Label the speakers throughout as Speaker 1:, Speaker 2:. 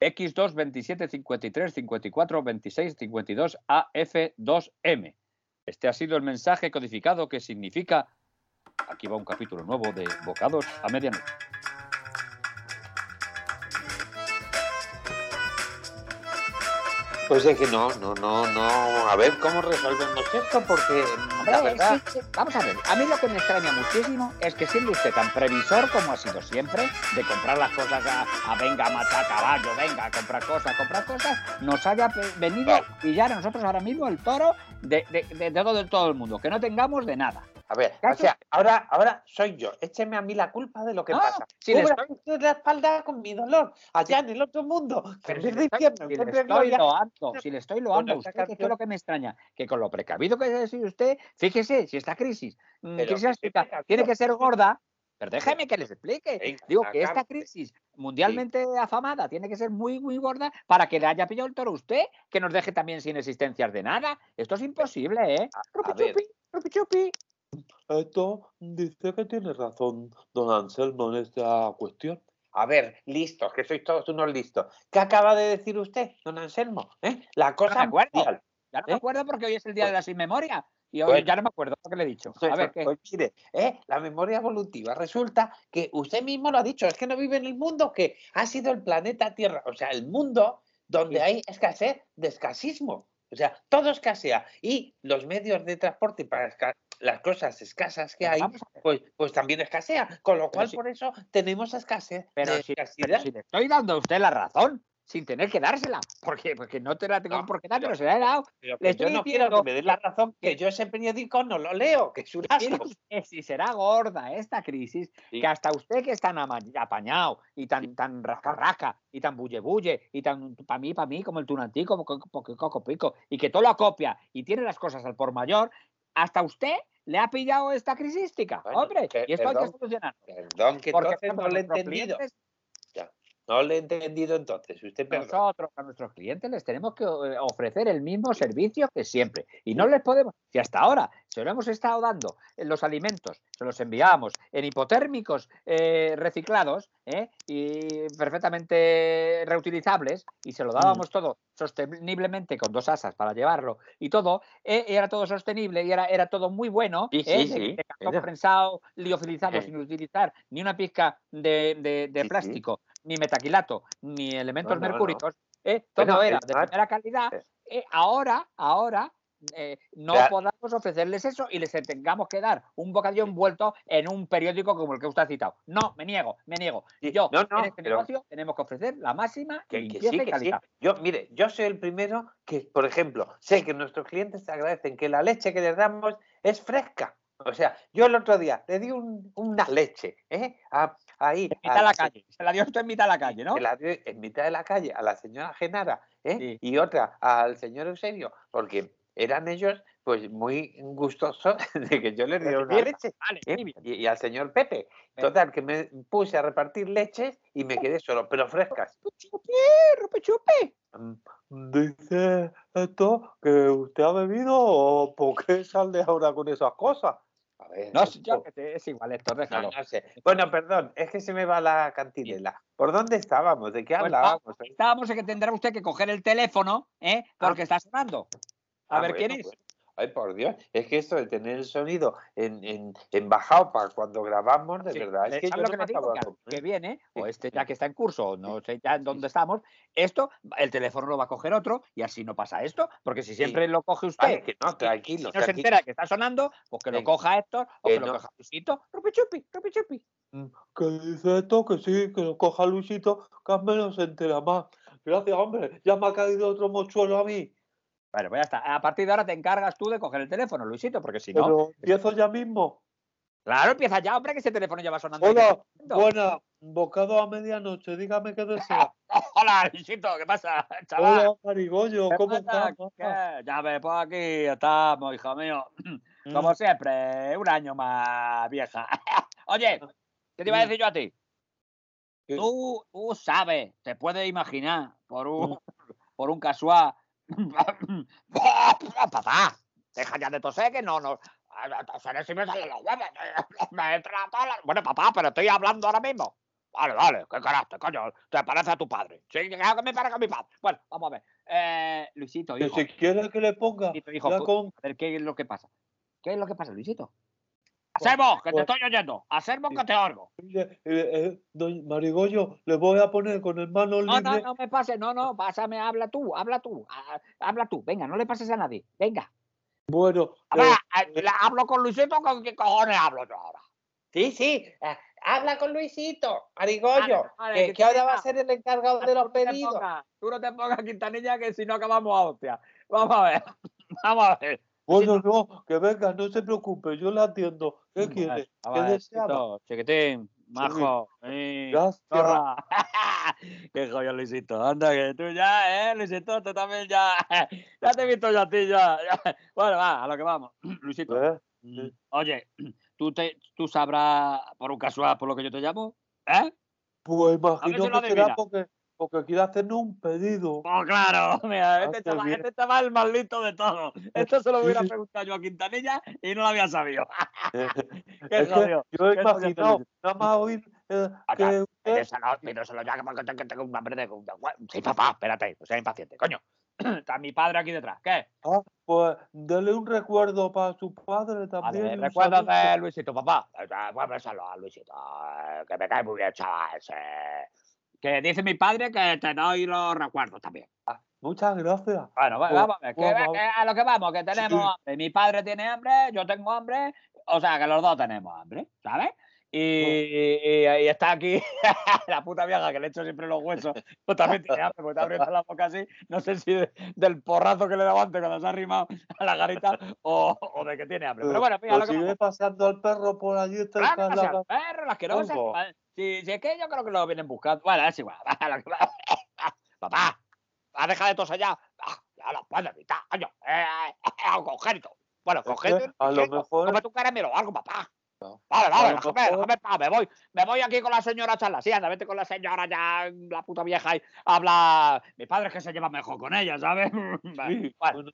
Speaker 1: X2 27 53 54 26 52 AF2M. Este ha sido el mensaje codificado que significa aquí va un capítulo nuevo de Bocados a medianoche.
Speaker 2: Pues es que no, no, no, no. A ver cómo resolvemos esto, porque la verdad.
Speaker 1: sí, sí, vamos a ver, a mí lo que me extraña muchísimo es que siendo usted tan previsor como ha sido siempre, de comprar las cosas a, a venga, matar caballo, venga, a comprar cosas, comprar cosas, nos haya venido
Speaker 2: Vale.
Speaker 1: y ya nosotros ahora mismo el toro de, de, de todo, de todo el mundo, que no tengamos de nada.
Speaker 2: A ver, o sea, ahora, ahora soy yo. Écheme a mí la culpa de lo que
Speaker 1: No,
Speaker 2: pasa.
Speaker 1: si le estoy-
Speaker 2: usted la espalda con mi dolor, allá en el otro mundo.
Speaker 1: Pero si
Speaker 2: de
Speaker 1: estoy,
Speaker 2: infierno,
Speaker 1: si le
Speaker 2: de
Speaker 1: estoy
Speaker 2: gloria.
Speaker 1: loando, si le estoy loando usted, que es lo que me extraña, que con lo precavido que ha sido usted, fíjese, si esta crisis, mm, crisis tiene que ser gorda, pero déjeme que les explique.
Speaker 2: Venga,
Speaker 1: Digo que esta crisis mundialmente afamada tiene que ser muy, muy gorda para que le haya pillado el toro a usted, que nos deje también sin existencias de nada. Esto es imposible, ¿eh?
Speaker 2: A- a
Speaker 1: Rupi
Speaker 2: ver.
Speaker 1: chupi, rupi chupi.
Speaker 3: Esto dice que tiene razón don Anselmo en esta cuestión.
Speaker 2: A ver, listos, que sois todos unos listos. ¿Qué acaba de decir usted, don Anselmo? ¿Eh? La cosa
Speaker 1: acuerdo.
Speaker 2: mundial.
Speaker 1: Ya no me
Speaker 2: ¿Eh?
Speaker 1: acuerdo porque hoy es el día de la sin memoria. Y hoy
Speaker 2: Bueno.
Speaker 1: ya no me acuerdo lo que le he dicho. A ver, ¿qué?
Speaker 2: Pues mire, ¿eh? la memoria evolutiva. Resulta que usted mismo lo ha dicho, es que no vive en el mundo que ha sido el planeta Tierra, o sea, el mundo donde
Speaker 1: Sí.
Speaker 2: hay escasez de escasismo. O sea, todo escasea. Y los medios de transporte para las cosas escasas que hay, pues, pues también escasea. Con lo cual,
Speaker 1: si-
Speaker 2: por eso tenemos escasez
Speaker 1: Pero
Speaker 2: de
Speaker 1: si, pero
Speaker 2: escasidad.
Speaker 1: si le estoy dando a usted la razón, sin tener que dársela, porque, porque no te la tengo
Speaker 2: No,
Speaker 1: por qué dar,
Speaker 2: pero-
Speaker 1: pero se la he dado.
Speaker 2: Pero
Speaker 1: le
Speaker 2: yo
Speaker 1: estoy
Speaker 2: no quiero
Speaker 1: diciendo
Speaker 2: que me dé la razón, que yo ese periódico no lo leo, que es un
Speaker 1: si será gorda esta crisis,
Speaker 2: Sí.
Speaker 1: que hasta usted que es tan apañado y tan, tan rasca y tan bulle bulle y tan para mí, para mí, como el tunantí, como co- co- co- coco pico, y que todo lo acopia y tiene las cosas al por mayor, hasta usted le ha pillado esta crisística,
Speaker 2: Bueno,
Speaker 1: hombre, y esto hay que solucionarlo.
Speaker 2: Perdón, que
Speaker 1: Porque
Speaker 2: entonces no lo he entendido.
Speaker 1: clientes-
Speaker 2: No lo he entendido entonces. Usted perdón.
Speaker 1: Nosotros a nuestros clientes les tenemos que eh, ofrecer el mismo servicio que siempre. Y no les podemos, si hasta ahora se lo hemos estado dando en los alimentos, se los enviamos en hipotérmicos eh, reciclados ¿eh? y perfectamente reutilizables, y se lo dábamos todo sosteniblemente con dos asas para llevarlo y todo, eh, era todo sostenible y era, era todo muy bueno,
Speaker 2: Sí,
Speaker 1: ¿eh?
Speaker 2: sí,
Speaker 1: de-
Speaker 2: sí,
Speaker 1: de cartón
Speaker 2: era.
Speaker 1: prensado, liofilizado, sin utilizar ni una pizca de, plástico, ni metaquilato, ni elementos
Speaker 2: No, no, no.
Speaker 1: mercúricos, eh, todo
Speaker 2: Bueno,
Speaker 1: era de primera calidad.
Speaker 2: eh.
Speaker 1: eh, ahora, ahora eh, no
Speaker 2: Claro.
Speaker 1: podamos ofrecerles eso y les tengamos que dar un bocadillo envuelto en un periódico como el que usted ha citado. No, me niego, me niego.
Speaker 2: Sí,
Speaker 1: Yo,
Speaker 2: no, no,
Speaker 1: en este
Speaker 2: pero-
Speaker 1: negocio, tenemos que ofrecer la máxima
Speaker 2: Que, que
Speaker 1: limpieza
Speaker 2: sí,
Speaker 1: y
Speaker 2: que sí.
Speaker 1: calidad.
Speaker 2: Yo, mire, yo soy el primero que, por ejemplo, sé que nuestros clientes te agradecen que la leche que les damos es fresca. O sea, yo el otro día le di un- una leche, ¿eh? A- ahí.
Speaker 1: En mitad de la calle. Se la dio usted en mitad de la calle, ¿no?
Speaker 2: se la di en mitad de la calle a la señora Genara, ¿eh?
Speaker 1: Sí.
Speaker 2: Y otra al señor Eusebio, porque eran ellos, pues, muy gustosos de que yo les diera una leche.
Speaker 1: Vale,
Speaker 2: ¿eh? Y, y al señor Pepe. Total, que me puse a repartir leches y me quedé solo, pero frescas.
Speaker 1: Chupi, rupi, chupi.
Speaker 3: Mm, Dice esto que usted ha bebido o por qué sale ahora con esas cosas.
Speaker 2: A ver,
Speaker 1: No, yo que es igual, Héctor,
Speaker 2: No,
Speaker 1: déjalo.
Speaker 2: no sé. Bueno, perdón, es que se me va la cantinela. ¿Por dónde estábamos? ¿De qué
Speaker 1: Pues
Speaker 2: hablábamos?
Speaker 1: Estábamos en que tendrá usted que coger el teléfono, ¿eh? Porque está sonando. A
Speaker 2: Ah,
Speaker 1: ver quién es.
Speaker 2: bueno. Ay, por Dios, es que esto de tener el sonido en, en, en bajado para cuando grabamos, de
Speaker 1: Sí,
Speaker 2: verdad, es que
Speaker 1: ¿sabe
Speaker 2: yo
Speaker 1: lo
Speaker 2: no
Speaker 1: que
Speaker 2: me
Speaker 1: le digo? Que que viene, o este ya que está en curso, no sé ya en dónde estamos, esto, el teléfono lo va a coger otro y así no pasa esto, porque si siempre lo coge usted
Speaker 2: Vale, que no,
Speaker 1: y
Speaker 2: tranquilo.
Speaker 1: no se entera que está sonando, pues que lo coja Héctor o
Speaker 2: Que
Speaker 1: que lo
Speaker 2: no.
Speaker 1: coja Luisito, rupi chupi, rupi chupi.
Speaker 3: Mm, Que dice esto que sí, que lo coja Luisito, que al menos se entera más. Gracias, hombre. Ya me ha caído otro mochuelo a mí.
Speaker 1: Bueno, pues ya está. A partir de ahora te encargas tú de coger el teléfono, Luisito, porque si no.
Speaker 3: Pero empiezo ya mismo.
Speaker 1: Claro, empieza ya, hombre, que ese teléfono ya va sonando.
Speaker 3: Hola, buena. Bocado a medianoche, dígame qué desea.
Speaker 1: Hola, Luisito, ¿qué pasa, chaval?
Speaker 3: Hola, Marigollo,
Speaker 1: ¿Qué
Speaker 3: ¿cómo estás?
Speaker 1: Ya ves, pues aquí estamos, hijo mío.
Speaker 3: Mm,
Speaker 1: Como siempre, un año más vieja. Oye, ¿qué te iba a decir yo a ti? Tú, tú sabes, te puedes imaginar por un, por un casual. Papá, deja ya de toser que no, no. toser si me salen los huevos. Me entra toda la- Bueno, papá, pero estoy hablando ahora mismo. Vale, vale, qué carácter, coño. Te parece a tu padre. Sí, que me parece a mi padre. Bueno, vamos a ver. Eh, Luisito,
Speaker 2: Que
Speaker 1: hijo.
Speaker 2: si quiere que le ponga
Speaker 1: Luisito, hijo,
Speaker 2: ya
Speaker 1: pu-
Speaker 2: con
Speaker 1: A ver, ¿qué es lo que pasa? ¿Qué es lo que pasa, Luisito? Hacemos, que te estoy oyendo. Hacemos que te oigo.
Speaker 2: eh, eh, don Marigollo, le voy a poner con el mano
Speaker 1: No,
Speaker 2: libre.
Speaker 1: no, no me pases, no, no, pásame, habla tú, habla tú, ah, habla tú. Venga, no le pases a nadie. Venga.
Speaker 2: Bueno,
Speaker 1: A ver,
Speaker 2: eh,
Speaker 1: la- hablo con Luisito, ¿con qué cojones hablo yo ahora?
Speaker 4: Sí, sí. habla con Luisito, Marigollo,
Speaker 1: Vale, vale,
Speaker 4: que, ahora va a ser el encargado de los
Speaker 1: no
Speaker 4: pedidos.
Speaker 1: Tú no te pongas Quintanilla que si no acabamos a hostia. Vamos a ver, vamos a ver.
Speaker 2: Bueno, no, que venga, no se preope, yo la atiendo. ¿Qué quiere?
Speaker 1: A
Speaker 2: ¿Qué deseaba?
Speaker 1: Chiquitín, majo. eh,
Speaker 2: Gracias.
Speaker 1: Qué joya, Luisito. Anda, que tú ya, ¿eh, Luisito? Tú también ya. Ya te he visto yo a ti, ya. Bueno, va, a lo que vamos. Luisito.
Speaker 2: ¿Eh?
Speaker 1: Mm, Oye, ¿tú, te, ¿tú sabrás por un casual por lo que yo te llamo? ¿Eh?
Speaker 2: Pues imagino que será porque, porque quiere hacernos un pedido.
Speaker 1: Pues claro, mira, este, chaval, este chaval es el más listo de todos. Esto se lo hubiera preguntado yo a Quintanilla y no lo había sabido. Qué
Speaker 2: es que yo he
Speaker 1: jodido,
Speaker 2: imaginado, nada más oír eh, que
Speaker 1: Pídeselo, pídeselo ya, que tengo- un hambre de... Sí, papá, espérate, no seas impaciente, coño. Está mi padre aquí detrás, ¿qué?
Speaker 2: Ah, pues dele un recuerdo para su padre también. Saludo.
Speaker 1: de Luisito, papá. Eh, Voy a a Luisito, eh, que me cae muy bien, chaval. ese. Que dice mi padre que te doy los recuerdos también.
Speaker 2: Muchas gracias.
Speaker 1: Bueno, va-
Speaker 2: Pues,
Speaker 1: vamos a ver, que,
Speaker 2: pues,
Speaker 1: que a lo que vamos, que tenemos
Speaker 2: Sí.
Speaker 1: hambre. Mi padre tiene hambre, yo tengo hambre, o sea, que los dos tenemos hambre, ¿sabes? Y, y- y está aquí la puta vieja que le echo siempre los huesos, pues también tiene hambre, porque está abriendo la boca así, no sé si de- del porrazo que le daba antes cuando se ha arrimado a la garita o, o de que tiene hambre. Pero bueno, fíjate
Speaker 2: Pues
Speaker 1: lo que
Speaker 2: sigue pasando al perro por allí. está
Speaker 1: Claro, el perro, las asquerosas. Si, si es que yo creo que lo vienen buscando. Bueno, es igual. Papá, ha dejado de toser ya. Ah, Ya lo puedo evitar, coño. Eh, eh, algo congénito. Bueno, congénito.
Speaker 2: a lo mejor-
Speaker 1: Come tu caramelo o algo, papá. Vale, vale, déjame, paz, me voy. Me voy aquí con la señora a charla. Sí, anda, vete con la señora ya, la puta vieja y habla. Mi padre es que se lleva mejor con ella, ¿sabes?
Speaker 2: Sí,
Speaker 1: Bueno,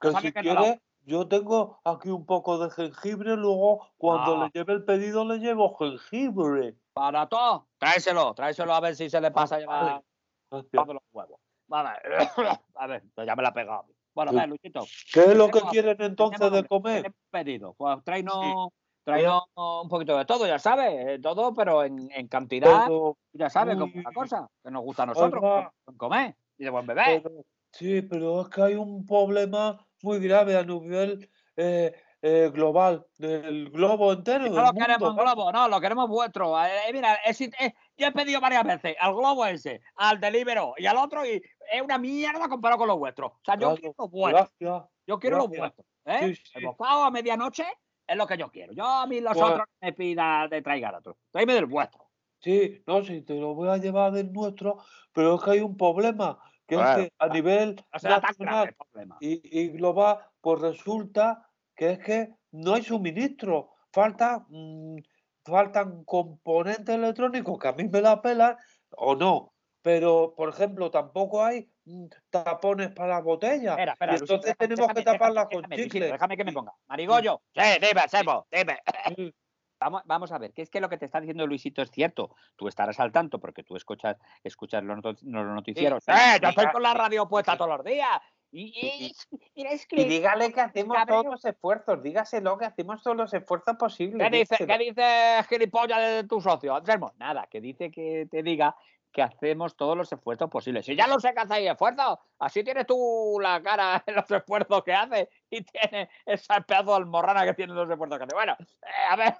Speaker 2: que si
Speaker 1: que no
Speaker 2: yo tengo aquí un poco de jengibre, luego cuando
Speaker 1: Ah.
Speaker 2: le lleve el pedido le llevo jengibre.
Speaker 1: Para todo, tráeselo, tráeselo a ver si se le pasa a llevar.
Speaker 2: vale. Gracias.
Speaker 1: Dame los huevos. Vale. A ver, pues ya me la he pegado. Bueno, a ver, Luisito.
Speaker 2: ¿Qué es lo que quieren entonces de comer?
Speaker 1: pedido. Pues tráenos, tráenos un poquito de todo, ya sabes, eh, todo, pero en, en cantidad,
Speaker 2: Pero,
Speaker 1: ya sabes, como
Speaker 2: uy,
Speaker 1: la cosa, que nos gusta a nosotros,
Speaker 2: oiga.
Speaker 1: comer y de buen beber.
Speaker 2: pero- sí, pero es que hay un problema muy grave a nivel eh, eh, global, del globo entero.
Speaker 1: No
Speaker 2: del
Speaker 1: lo queremos
Speaker 2: mundo, vamos.
Speaker 1: globo, no, lo queremos vuestro. Eh, eh, mira, es- eh, yo he pedido varias veces al globo ese, al Delibero y al otro, y es una mierda comparado con los vuestros. O sea, yo
Speaker 2: Claro,
Speaker 1: quiero lo vuestro.
Speaker 2: Gracias.
Speaker 1: Yo quiero lo
Speaker 2: gracias.
Speaker 1: vuestro. ¿eh?
Speaker 2: Sí,
Speaker 1: El bocado a medianoche es lo que yo quiero. Yo a mí los
Speaker 2: Pues-
Speaker 1: otros me pida de traigan otro. Tráeme del vuestro.
Speaker 2: Sí, no, sí, te lo voy a llevar del nuestro, pero es que hay un problema, que
Speaker 1: Bueno,
Speaker 2: es que a nivel nacional y global, pues resulta que es que no hay suministro, falta, mm, faltan componentes electrónicos que a mí me la pelan o no, pero por ejemplo tampoco hay mm, tapones para las botellas
Speaker 1: Espera, espera,
Speaker 2: y
Speaker 1: Luisito,
Speaker 2: entonces tenemos que taparlas
Speaker 1: déjame-
Speaker 2: con
Speaker 1: déjame,
Speaker 2: chicle.
Speaker 1: Déjame que me ponga. Marigollo. Sí, dime, Sebo, dime. Vamos, vamos a ver, que es que lo que te está diciendo Luisito es cierto. Tú estarás al tanto porque tú escuchas, escuchas los, not- los noticieros.
Speaker 4: sí,
Speaker 1: ¡Eh! Yo estoy con la radio puesta todos los días. Y, y- y- es que-
Speaker 4: Y dígale que hacemos todos los esfuerzos, dígaselo que hacemos todos los esfuerzos posibles.
Speaker 1: ¿Qué dice. ¿Qué dice gilipollas de tu socio, Anselmo? Nada, que dice que te diga que hacemos todos los esfuerzos posibles. Si ya lo sé que hacéis esfuerzos, así tienes tú la cara en los esfuerzos que haces y tienes esa pedazo de almorrana que tiene los esfuerzos que hace. Bueno, eh, a ver,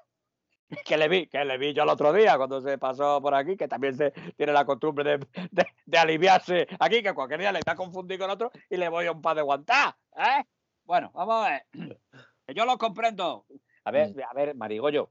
Speaker 1: que le vi, que le vi yo el otro día cuando se pasó por aquí, que también se tiene la costumbre de, de- de aliviarse aquí, que cualquier día le está confundido con otro y le voy a un par de guantá, ¿eh? Bueno, vamos a ver. Yo lo comprendo. A ver, a ver, Marigollo,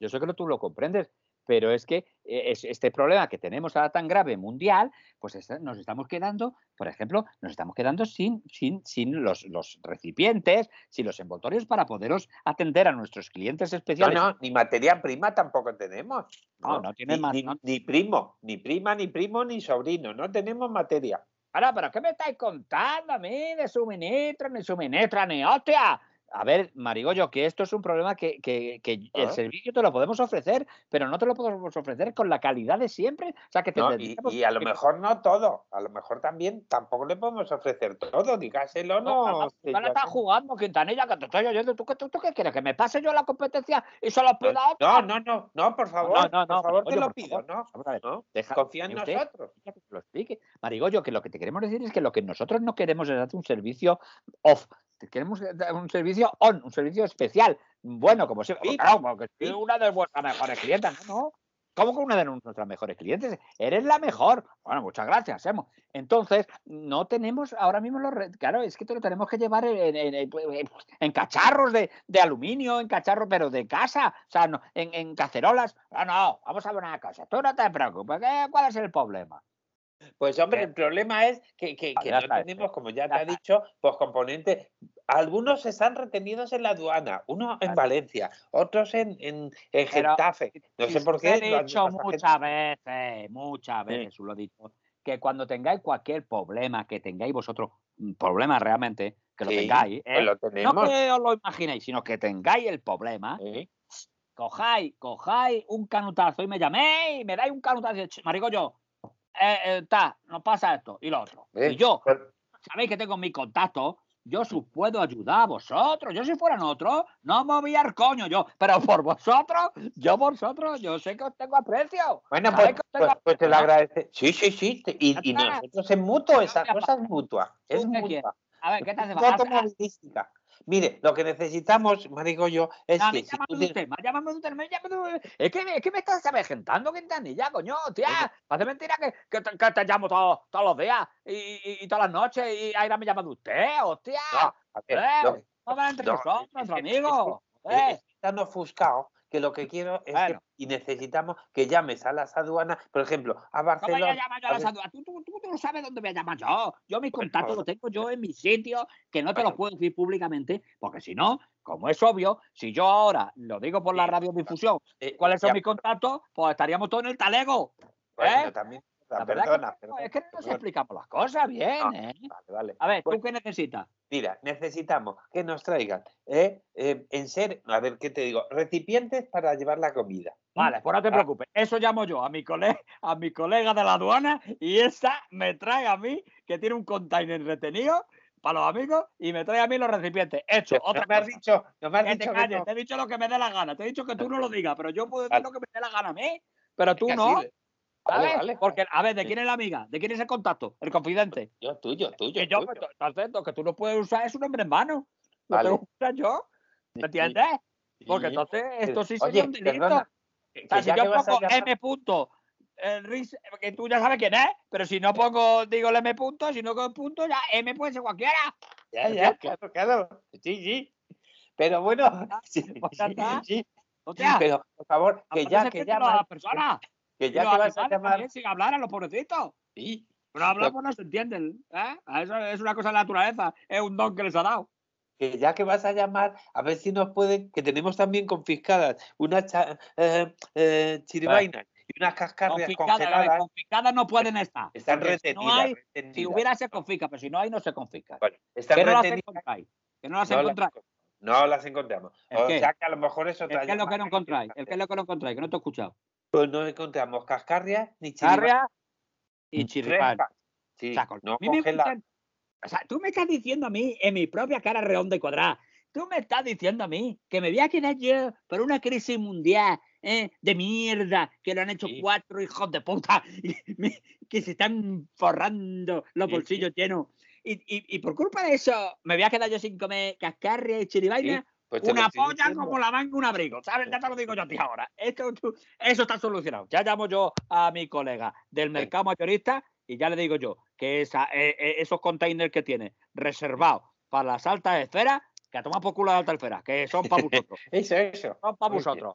Speaker 1: yo sé que no tú lo comprendes, pero es que este problema que tenemos ahora tan grave mundial, pues es- nos estamos quedando, por ejemplo, nos estamos quedando sin, sin, sin los, los recipientes, sin los envoltorios para poderos atender a nuestros clientes
Speaker 4: No,
Speaker 1: especiales.
Speaker 4: no, ni materia prima tampoco tenemos.
Speaker 1: No, no tiene
Speaker 4: ni,
Speaker 1: más,
Speaker 4: ni-
Speaker 1: no.
Speaker 4: ni primo, ni prima, ni primo, ni sobrino. No tenemos materia.
Speaker 1: Ahora, ¿pero qué me estáis contando a mí de suministro, ni suministro, ni hostia? A ver, Marigollo, que esto es un problema que, que- que el
Speaker 2: Ah.
Speaker 1: servicio te lo podemos ofrecer, pero no te lo podemos ofrecer con la calidad de siempre. O sea, que
Speaker 2: No, y, y a lo mejor no todo, a lo mejor también tampoco le podemos ofrecer todo, dígaselo,
Speaker 1: No,
Speaker 2: no.
Speaker 1: no, estás
Speaker 2: sé.
Speaker 1: jugando, Quintanilla, que te estoy oyendo. ¿Tú, qué- tú, tú qué quieres? ¿Que me pase yo la competencia y solo pida otro?
Speaker 2: No, no, no, no, por favor,
Speaker 1: no, no,
Speaker 2: por favor,
Speaker 1: Marigollo,
Speaker 2: te lo pido,
Speaker 1: favor.
Speaker 2: ¿no?
Speaker 1: Vamos a ver,
Speaker 2: ¿no?
Speaker 1: deja-
Speaker 2: Confía en
Speaker 1: usted-
Speaker 2: nosotros.
Speaker 1: que te lo explique. Marigollo, que lo que te queremos decir es que lo que nosotros no queremos es darte un servicio off. Te Queremos dar un servicio on, un servicio especial. Bueno, como siempre.
Speaker 2: Sí,
Speaker 1: Claro, porque soy
Speaker 2: sí.
Speaker 1: una de vuestras mejores clientes, ¿no? no. ¿Cómo que una de nuestras mejores clientes? Eres la mejor. Bueno, muchas gracias, Emo. Entonces, no tenemos ahora mismo los. Claro, es que te lo tenemos que llevar en, en- en- en- en cacharros de, de aluminio, en cacharros, pero de casa. O sea, no, en, en cacerolas. Ah, no, vamos a ver una cosa. Tú no te preocupes. ¿qué- ¿Cuál es el problema?
Speaker 2: Pues hombre, el problema es que, que- que no tenemos, como ya te ha dicho, pues componentes. Algunos están retenidos en la aduana, unos en. Valencia, otros en, en, en Getafe. No sé por qué.
Speaker 1: He dicho muchas veces, muchas veces, lo he dicho, que cuando tengáis cualquier problema, que tengáis vosotros un problema realmente, que lo tengáis,
Speaker 2: pues
Speaker 1: ¿eh?
Speaker 2: lo
Speaker 1: no que os lo imaginéis, sino que tengáis el problema, cojáis, cojáis un canutazo y me llaméis, me dais un canutazo y dices, Marigollo, eh, eh, ta, nos pasa esto y lo otro.
Speaker 2: ¿ves?
Speaker 1: Y yo, sabéis que tengo mi contacto, yo os puedo ayudar a vosotros. Yo si fueran otros, no me voy al coño yo, pero por vosotros, yo por vosotros, yo sé que os tengo aprecio.
Speaker 2: Bueno,
Speaker 1: ¿Sabéis
Speaker 2: pues,
Speaker 1: tengo
Speaker 2: pues, pues te lo
Speaker 1: aprecio,
Speaker 2: agradece. Sí, sí, sí. Y, y
Speaker 1: está.
Speaker 2: nosotros es mutuo, esa cosa es mutua. Es mutua.
Speaker 1: A ver, ¿qué te hace falta?
Speaker 2: Mire, lo que necesitamos, Marigollo, es
Speaker 1: A
Speaker 2: que si tú tienes-
Speaker 1: llame usted. Es que, es que me estás avejentando, Quintanilla, coño, tía. Hace mentira que, que, te, que te llamo todos todos los días y, y, y todas las noches y ahora me llamas de usted, hostia.
Speaker 2: No, a ver,
Speaker 1: Eh,
Speaker 2: lo-
Speaker 1: Vamos entre
Speaker 2: no,
Speaker 1: nosotros,
Speaker 2: es-
Speaker 1: entre
Speaker 2: es-
Speaker 1: amigos.
Speaker 2: Que lo que quiero es que y necesitamos que llames a las aduanas, por ejemplo, a
Speaker 1: ¿Cómo voy a
Speaker 2: Barcelona.
Speaker 1: llamar yo
Speaker 2: a
Speaker 1: las aduanas? ¿Tú, tú, tú, no sabes dónde voy a llamar yo. Yo mis
Speaker 2: Bueno,
Speaker 1: contactos los tengo yo en mi sitio, que no te los puedo decir públicamente, porque si no, como es obvio, si yo ahora lo digo por la radiodifusión,
Speaker 2: eh,
Speaker 1: ¿cuáles son
Speaker 2: ya,
Speaker 1: mis contactos? Pues estaríamos todos en el talego.
Speaker 2: bueno,
Speaker 1: ¿eh?
Speaker 2: también,
Speaker 1: La verdad
Speaker 2: perdona,
Speaker 1: que, no,
Speaker 2: perdona,
Speaker 1: es que no nos
Speaker 2: perdona.
Speaker 1: explicamos las cosas bien,
Speaker 2: No.
Speaker 1: ¿eh?
Speaker 2: Vale, vale.
Speaker 1: A ver, ¿tú qué necesitas?
Speaker 2: Mira, necesitamos que nos traigan, eh, eh, en ser, a ver, ¿qué te digo? Recipientes para llevar la comida.
Speaker 1: Vale, pues no te
Speaker 2: Ah.
Speaker 1: preocupes. Eso llamo yo a mi, colega, a mi colega de la aduana y esa me trae a mí, que tiene un container retenido para los amigos, y me trae a mí los recipientes. Hecho, otra
Speaker 2: me has
Speaker 1: cosa.
Speaker 2: dicho, no me has
Speaker 1: Que te
Speaker 2: dicho que no.
Speaker 1: te he dicho lo que me dé la gana. Te he dicho que tú no lo digas, pero yo puedo decir
Speaker 2: Vale.
Speaker 1: lo que me dé la gana a mí. Pero tú no.
Speaker 2: Vale,
Speaker 1: ¿sabes?
Speaker 2: vale.
Speaker 1: Porque, a ver, ¿de quién es la amiga? ¿De quién es el contacto? El confidente.
Speaker 2: Yo, tuyo, tuyo.
Speaker 1: Y yo,
Speaker 2: tuyo.
Speaker 1: pues, entonces, lo que tú no puedes usar es un nombre en vano. Lo
Speaker 2: Vale.
Speaker 1: tengo que usar yo. ¿Me entiendes? Porque entonces esto sí sería un delito.
Speaker 2: perdona, que-
Speaker 1: O sea,
Speaker 2: que
Speaker 1: si
Speaker 2: ya
Speaker 1: yo
Speaker 2: que
Speaker 1: pongo
Speaker 2: llamar-
Speaker 1: M punto, el Riz, que tú ya sabes quién es, pero si no pongo, digo el M punto, si no con punto, ya M puede ser cualquiera.
Speaker 2: Ya, ya, claro, claro. Sí, sí. Pero bueno, sí,
Speaker 1: Pues ya
Speaker 2: sí, sí.
Speaker 1: O sea,
Speaker 2: Pero, por favor, que ya que
Speaker 1: a
Speaker 2: llamas,
Speaker 1: las personas.
Speaker 2: Que ya que vas a llamar,
Speaker 1: sin hablar a los pobrecitos.
Speaker 2: sí,
Speaker 1: Pero hablar pues no se entienden. ¿eh? Eso es una cosa de la naturaleza, es un don que les ha dado.
Speaker 2: que ya que vas a llamar, a ver si nos pueden, que tenemos también confiscadas unas eh, eh, chiribainas y unas cascarrias
Speaker 1: Confiscadas,
Speaker 2: congeladas.
Speaker 1: confiscadas no pueden estar.
Speaker 2: Están
Speaker 1: porque si
Speaker 2: retenidas.
Speaker 1: no hay, si
Speaker 2: retenidas.
Speaker 1: hubiera se confisca, pero si no hay, no se confisca.
Speaker 2: Bueno, están
Speaker 1: Que no las
Speaker 2: retenidas,
Speaker 1: encontráis. Que no las
Speaker 2: no
Speaker 1: encontráis.
Speaker 2: encont- no las encontramos.
Speaker 1: ¿El
Speaker 2: O sea que a lo mejor es
Speaker 1: ¿El
Speaker 2: otra
Speaker 1: qué es lo que no encontráis? ¿El
Speaker 2: que
Speaker 1: qué es lo que no encontráis? Que no te he escuchado.
Speaker 2: Pues no encontramos cascarrias ni chiribainas.
Speaker 1: Carria y.
Speaker 2: Sí,
Speaker 1: O sea,
Speaker 2: no
Speaker 1: o tú me estás diciendo a mí, en mi propia cara redonda y cuadrada, tú me estás diciendo a mí que me voy a quedar yo por una crisis mundial eh, de mierda que lo han hecho
Speaker 2: Sí.
Speaker 1: cuatro hijos de puta y me- que se están forrando los
Speaker 2: Sí, sí.
Speaker 1: bolsillos llenos. Y, y- y por culpa de eso, me voy a quedar yo sin comer cascarria y chiribaina.
Speaker 2: Pues
Speaker 1: Una polla
Speaker 2: diciendo.
Speaker 1: como la manga un abrigo, ¿sabes? Ya te lo digo yo a ti ahora. Esto, tú- eso está solucionado. Ya llamo yo a mi colega del mercado mayorista y ya le digo yo que esa, eh, eh, esos containers que tiene reservados para las altas esferas, que a tomar por culo las altas esferas, que son para vosotros.
Speaker 2: Eso, eso.
Speaker 1: Son para vosotros.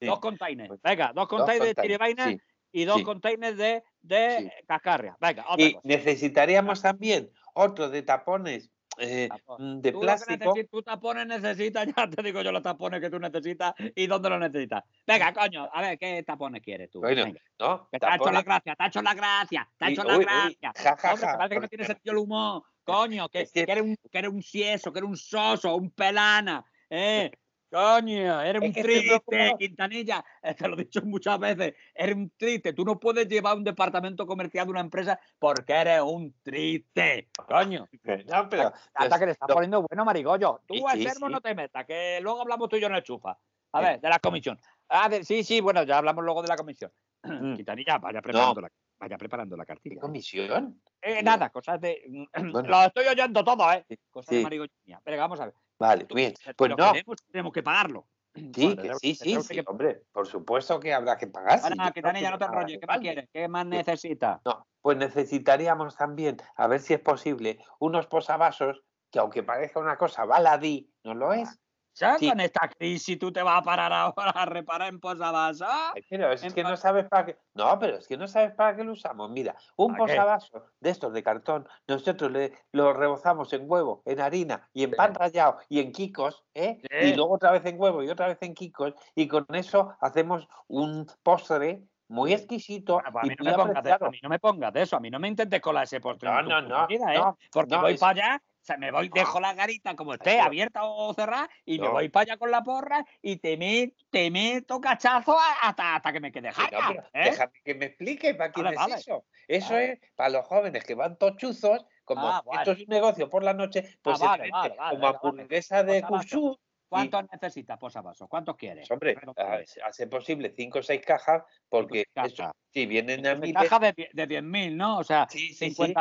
Speaker 2: Sí.
Speaker 1: Dos containers.
Speaker 2: Muy
Speaker 1: Venga, dos containers de
Speaker 2: containers,
Speaker 1: chiribainas
Speaker 2: sí.
Speaker 1: y dos
Speaker 2: sí.
Speaker 1: containers de, de cascarria. Venga, otra
Speaker 2: Y
Speaker 1: cosa.
Speaker 2: necesitaríamos también otro de tapones eh, mm, de
Speaker 1: Tú,
Speaker 2: plástico.
Speaker 1: tú tapones necesitas, ya te digo yo los tapones que tú necesitas y dónde los necesitas. Venga, coño, a ver, ¿qué tapones quieres tú? Venga,
Speaker 2: ¿no?
Speaker 1: que te ha hecho la gracia, te ha hecho la gracia, te ha hecho la
Speaker 2: uy, uy,
Speaker 1: gracia.
Speaker 2: ja, ja,
Speaker 1: Hombre, que
Speaker 2: ja,
Speaker 1: parece que no tiene sentido el humor. coño, que,
Speaker 2: Es que-
Speaker 1: que eres un, que eres un sieso, que eres un soso, un pelana, ¿eh? Coño, eres
Speaker 2: Es
Speaker 1: un
Speaker 2: estoy
Speaker 1: triste. Quintanilla. eh, Te lo he dicho muchas veces. Eres un triste. Tú no puedes llevar un departamento comercial de una empresa porque eres un triste. Coño.
Speaker 2: No, pero,
Speaker 1: Hasta que le estás poniendo bueno, Marigollo. Tú
Speaker 2: Sí,
Speaker 1: a
Speaker 2: sí,
Speaker 1: sermo
Speaker 2: sí.
Speaker 1: no te metas, que luego hablamos tú y yo en el chufa. A
Speaker 2: Sí.
Speaker 1: ver, de la comisión. Ah, de- sí, sí, bueno, ya hablamos luego de la comisión.
Speaker 2: Mm.
Speaker 1: Quintanilla, vaya preparando, la, vaya preparando la
Speaker 2: ¿Qué
Speaker 1: cartilla. ¿eh?
Speaker 2: comisión?
Speaker 1: Eh, nada, cosas de.
Speaker 2: Bueno.
Speaker 1: Lo estoy oyendo todo, ¿eh?
Speaker 2: Sí,
Speaker 1: Cosas de. Marigollo. Venga, vamos a ver.
Speaker 2: Vale, bien. Pues no,
Speaker 1: queremos, tenemos que pagarlo.
Speaker 2: sí,
Speaker 1: Bueno,
Speaker 2: que sí, sí,
Speaker 1: que-
Speaker 2: hombre, por supuesto que habrá que pagar.
Speaker 1: Ahora,
Speaker 2: yo no
Speaker 1: Quintanilla, no te enrolles.
Speaker 2: que
Speaker 1: ¿Qué más quieres? ¿Qué más necesitas?
Speaker 2: No, pues necesitaríamos también, a ver si es posible, unos posavasos que aunque parezca una cosa baladí, no lo es.
Speaker 1: Ya
Speaker 2: Sí.
Speaker 1: con esta crisis tú te vas a parar ahora a reparar en posavasos.
Speaker 2: Pero es
Speaker 1: En
Speaker 2: que no sabes para qué. No, pero es que no sabes para qué lo usamos. Mira, un posavasos de estos de cartón, nosotros le, lo rebozamos en huevo, en harina y en
Speaker 1: Sí.
Speaker 2: pan rallado y en quicos, ¿eh? Y luego otra vez en huevo y otra vez en quicos, y con eso hacemos un postre muy exquisito
Speaker 1: Bueno, pues a, mí no me pongas de,
Speaker 2: apreciado.
Speaker 1: a mí no me pongas de eso, a mí no me intentes colar ese postre.
Speaker 2: No, no,
Speaker 1: ¿eh?
Speaker 2: no,
Speaker 1: Porque
Speaker 2: no,
Speaker 1: voy
Speaker 2: es-
Speaker 1: para allá, sea, me voy, dejo la garita como esté, abierta o cerrada, y me voy para allá con la porra y te, te meto cachazo hasta, hasta que me quede
Speaker 2: no, pero
Speaker 1: ¿eh?
Speaker 2: Déjame que me explique para quién
Speaker 1: Vale,
Speaker 2: es
Speaker 1: vale.
Speaker 2: eso. Eso
Speaker 1: Vale.
Speaker 2: es para los jóvenes que van tochuzos, como
Speaker 1: Ah,
Speaker 2: esto es un negocio por la noche, pues
Speaker 1: vale,
Speaker 2: como hamburguesa de. Kursú.
Speaker 1: ¿Cuántos necesitas, posavasos? ¿Cuántos quieres?
Speaker 2: Pues, hombre, ser posible cinco o seis cajas, porque
Speaker 1: cajas.
Speaker 2: si vienen a
Speaker 1: Entonces,
Speaker 2: miles,
Speaker 1: caja de, de 10.000, ¿no? O sea,
Speaker 2: sí, sí, sí.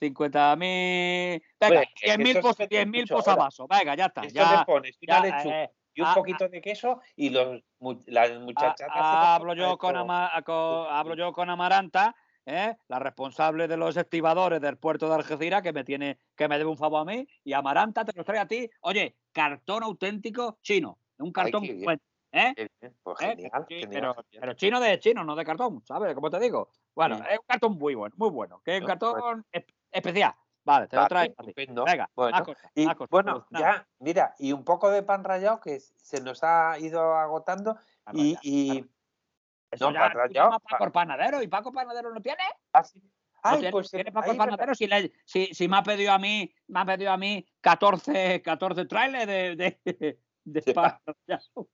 Speaker 1: 50 50.000. Venga,
Speaker 2: Bueno, es que
Speaker 1: 10.000
Speaker 2: eso
Speaker 1: pos-
Speaker 2: se vende
Speaker 1: 10.000
Speaker 2: mucho ahora.
Speaker 1: posavasos. Venga, ya está.
Speaker 2: Esto
Speaker 1: Ya,
Speaker 2: le pones
Speaker 1: ya,
Speaker 2: una lechuga
Speaker 1: eh,
Speaker 2: y un
Speaker 1: ah,
Speaker 2: poquito de queso y los las
Speaker 1: Ah,
Speaker 2: muchachas
Speaker 1: ah, hablo yo con, Ama- con- hablo yo con Amaranta, ¿eh? la responsable de los estibadores del puerto de Algeciras, que me tiene, que me debe un favor a mí, y Amaranta te los trae a ti. Oye, cartón auténtico chino, un cartón ¿eh?
Speaker 2: Pues
Speaker 1: ¿Eh?
Speaker 2: genial,
Speaker 1: Sí,
Speaker 2: genial,
Speaker 1: pero,
Speaker 2: genial.
Speaker 1: pero chino de chino, no de cartón, ¿sabes? Como te digo. Bueno,
Speaker 2: Sí.
Speaker 1: es un cartón muy bueno, muy bueno, que es un
Speaker 2: No,
Speaker 1: cartón es- especial. Vale, te lo a
Speaker 2: estupendo.
Speaker 1: Venga,
Speaker 2: Bueno,
Speaker 1: cosas,
Speaker 2: Y
Speaker 1: cosas,
Speaker 2: bueno,
Speaker 1: solucionado.
Speaker 2: ya, mira, y un poco de pan rallado que se nos ha ido agotando y, y
Speaker 1: Eso
Speaker 2: no,
Speaker 1: ya
Speaker 2: pan rallado, pa-
Speaker 1: Paco el panadero, ¿y Paco panadero no tiene?
Speaker 2: así.
Speaker 1: ¿No
Speaker 2: Ay,
Speaker 1: tiene,
Speaker 2: pues
Speaker 1: tiene
Speaker 2: eh,
Speaker 1: Paco
Speaker 2: ahí
Speaker 1: el
Speaker 2: es verdad.
Speaker 1: panadero si, le- si, si me ha pedido a mí, me ha pedido a mí 14, 14 trailers de, de, de
Speaker 2: Sí,
Speaker 1: pan rallado.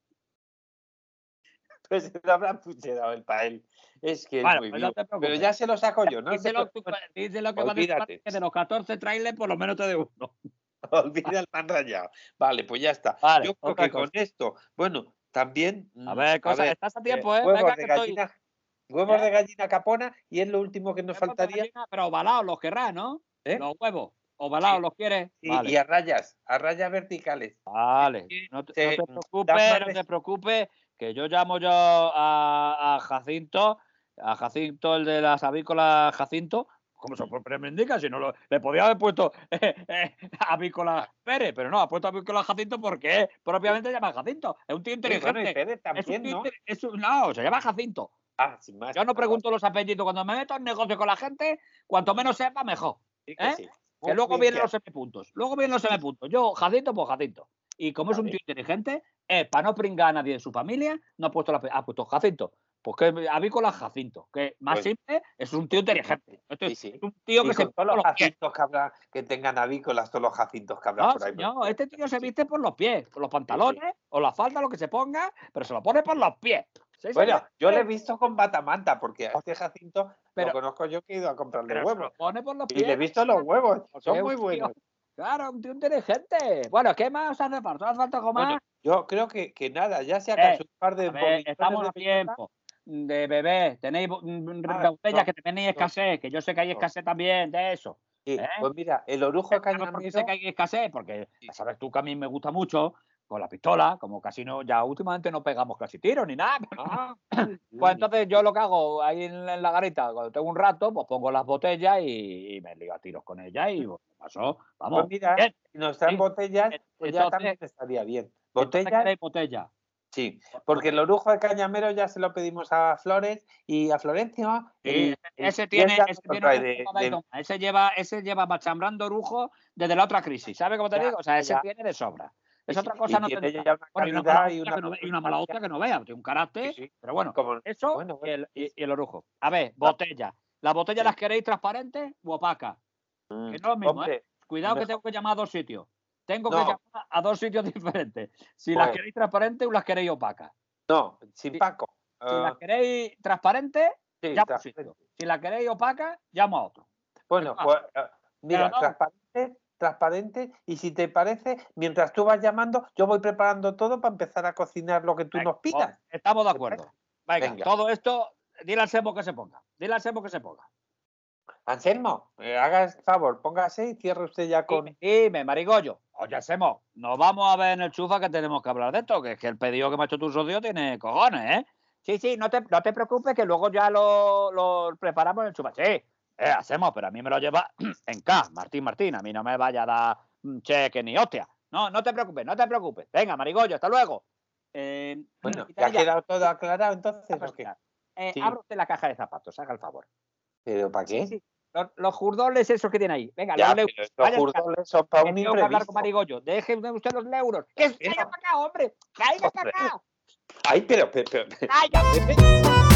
Speaker 2: Pues se lo habrán puchado el pa' él. Es que es muy
Speaker 1: pues no
Speaker 2: bien.
Speaker 1: te
Speaker 2: Pero ya se lo saco yo, ¿no? preocupes.
Speaker 1: díselo que a
Speaker 2: olvídate.
Speaker 1: que de los 14 trailers por lo menos te de uno.
Speaker 2: Olvida el pan rallado. Vale, pues ya está.
Speaker 1: Vale,
Speaker 2: yo creo que con esto, bueno, también.
Speaker 1: A
Speaker 2: mm,
Speaker 1: ver, cosa,
Speaker 2: ver,
Speaker 1: estás a
Speaker 2: eh,
Speaker 1: tiempo, ¿eh?
Speaker 2: huevos
Speaker 1: Venga,
Speaker 2: de
Speaker 1: que estoy-
Speaker 2: gallina, huevos
Speaker 1: ¿Eh?
Speaker 2: de gallina capona y es lo último que nos
Speaker 1: huevos
Speaker 2: faltaría.
Speaker 1: gallina, Pero ovalados los querrás, ¿no?
Speaker 2: ¿eh?
Speaker 1: Los huevos. Ovalados
Speaker 2: Sí.
Speaker 1: los quieres.
Speaker 2: Y,
Speaker 1: vale.
Speaker 2: y a rayas, a rayas verticales.
Speaker 1: Vale,
Speaker 2: Sí,
Speaker 1: no te, no te preocupes, no te preocupes, que yo llamo yo a, a Jacinto, a Jacinto, el de las avícolas Jacinto, como su propio nombre indica, si no lo, le podía haber puesto eh, eh, avícola Pérez, pero no, ha puesto avícola Jacinto porque es, propiamente se llama Jacinto, es un tío
Speaker 2: Sí, bueno, y
Speaker 1: inteligente.
Speaker 2: Pérez
Speaker 1: es un
Speaker 2: también,
Speaker 1: tío
Speaker 2: ¿no?
Speaker 1: inte- es un- no, se llama Jacinto.
Speaker 2: Ah, sin más.
Speaker 1: Yo no pregunto los apellidos. Cuando me meto en negocio con la gente, cuanto menos sepa, mejor.
Speaker 2: sí que
Speaker 1: ¿eh?
Speaker 2: sí.
Speaker 1: Que luego vienen los semipuntos. Luego vienen los semipuntos. Yo, Jacinto, pues Jacinto. Y como es un tío inteligente, eh, para no pringar a nadie en su familia, no ha puesto la. Ha puesto Jacinto. Pues que avícola Jacinto. Que más
Speaker 2: Pues-
Speaker 1: simple, es un tío inteligente. Este
Speaker 2: Sí, sí.
Speaker 1: Es un tío
Speaker 2: Y
Speaker 1: que se
Speaker 2: todos los jacintos que, habrá, que tengan avícolas, todos los jacintos que habrá
Speaker 1: No,
Speaker 2: por ahí. por-
Speaker 1: este tío se viste por los pies, por los pantalones o la falda, lo que se ponga, pero se lo pone por los pies.
Speaker 2: Bueno, yo le he visto con batamanta, porque a este jacinto
Speaker 1: Pero-
Speaker 2: lo conozco yo que he ido a comprarle
Speaker 1: Pero se
Speaker 2: huevos.
Speaker 1: lo pone por los
Speaker 2: Y le he visto los huevos, son
Speaker 1: es
Speaker 2: muy
Speaker 1: tío-
Speaker 2: buenos.
Speaker 1: Claro, un tío inteligente. Bueno, ¿qué más hace falta? ¿Hace falta algo más?
Speaker 2: Bueno, yo creo que, que nada, ya si acaso un par de
Speaker 1: A ver, estamos a tiempo de bebé. Tenéis bo- mm,
Speaker 2: Ah,
Speaker 1: botellas
Speaker 2: no,
Speaker 1: que tenéis
Speaker 2: no.
Speaker 1: escasez, que yo sé que hay
Speaker 2: No.
Speaker 1: escasez también de eso.
Speaker 2: sí,
Speaker 1: ¿eh?
Speaker 2: Pues mira, el orujo
Speaker 1: Claro, porque
Speaker 2: cañamero,
Speaker 1: sé que hay escasez, porque sabes tú que a mí me gusta mucho con la pistola, como casi no, ya últimamente no pegamos casi tiros ni nada.
Speaker 2: Ah,
Speaker 1: Pues entonces yo lo que hago ahí en, la- en la garita, cuando tengo un rato, pues pongo las botellas y, y me lío a tiros con ellas y pues, pasó. Vamos.
Speaker 2: Pues mira,
Speaker 1: bien.
Speaker 2: si nos dan
Speaker 1: Sí.
Speaker 2: botellas, pues ya
Speaker 1: Entonces-
Speaker 2: también estaría bien. Botellas,
Speaker 1: ¿queréis botella?
Speaker 2: sí, porque el orujo de cañamero ya se lo pedimos a Flores y a Florencio.
Speaker 1: Sí,
Speaker 2: y-
Speaker 1: ese- tiene,
Speaker 2: ya
Speaker 1: ese tiene
Speaker 2: de-
Speaker 1: de ese lleva, ese lleva machambrando orujo desde la otra crisis. ¿Sabes cómo te
Speaker 2: Ya,
Speaker 1: digo? O sea, ese
Speaker 2: ya.
Speaker 1: tiene de sobra. Es otra
Speaker 2: y
Speaker 1: cosa no
Speaker 2: tiene ya una
Speaker 1: Bueno, y una mala
Speaker 2: y una
Speaker 1: que no y una mala hostia que no vea, tiene un carácter,
Speaker 2: Sí, sí,
Speaker 1: pero bueno,
Speaker 2: como-
Speaker 1: eso
Speaker 2: bueno,
Speaker 1: y,
Speaker 2: bueno,
Speaker 1: el, y-
Speaker 2: sí.
Speaker 1: y el orujo. A ver, botella. ¿Las botellas
Speaker 2: Sí.
Speaker 1: las queréis transparentes o opacas?
Speaker 2: Mm,
Speaker 1: que no es lo mismo, ¿eh? Cuidado que tengo que llamar a dos sitios. Tengo que llamar a dos sitios diferentes. Si las
Speaker 2: Bueno.
Speaker 1: queréis transparentes o las queréis opacas.
Speaker 2: No, sin. Paco.
Speaker 1: Si
Speaker 2: Ah,
Speaker 1: las queréis transparentes, llamo a un sitio. Si las queréis opacas, llamo a otro.
Speaker 2: Bueno,
Speaker 1: Ah.
Speaker 2: pues eh, mira, transparente, transparente, y si te parece, mientras tú vas llamando, yo voy preparando todo para empezar a cocinar lo que tú
Speaker 1: Venga,
Speaker 2: nos pidas.
Speaker 1: pues, Estamos de acuerdo. Venga,
Speaker 2: Venga.
Speaker 1: todo esto, dile al Semo que se ponga. Dile al Semo que se ponga.
Speaker 2: Anselmo, eh, haga el favor, póngase y cierre usted ya con.
Speaker 1: Dime, dime, Marigollo. Oye, Semo, nos vamos a ver en el chufa que tenemos que hablar de esto, que es que el pedido que me ha hecho tu socio tiene cojones, ¿eh? Sí, sí, no te, no te preocupes que luego ya lo, lo preparamos en el chufa. Sí, eh, hacemos, pero a mí me lo lleva en K, Martín Martín. A mí no me vaya a dar cheque ni hostia. No, no te preocupes, no te preocupes. Venga, Marigollo, hasta luego. Eh,
Speaker 2: Bueno, ¿ya ha quedado todo aclarado entonces?
Speaker 1: Eh,
Speaker 2: Sí.
Speaker 1: abra usted la caja de zapatos, haga el favor.
Speaker 2: ¿Pero para qué?
Speaker 1: Sí, sí. Los, los jurdoles esos que tiene ahí. Venga,
Speaker 2: Ya,
Speaker 1: los
Speaker 2: pero
Speaker 1: Vaya,
Speaker 2: jurdoles son para un
Speaker 1: que hablar
Speaker 2: imprevisto.
Speaker 1: con Marigollo. Deje usted los euros. ¡Que
Speaker 2: Mira.
Speaker 1: caiga para acá, hombre! ¡Caiga para acá!
Speaker 2: Ay, pero, pero, pero-.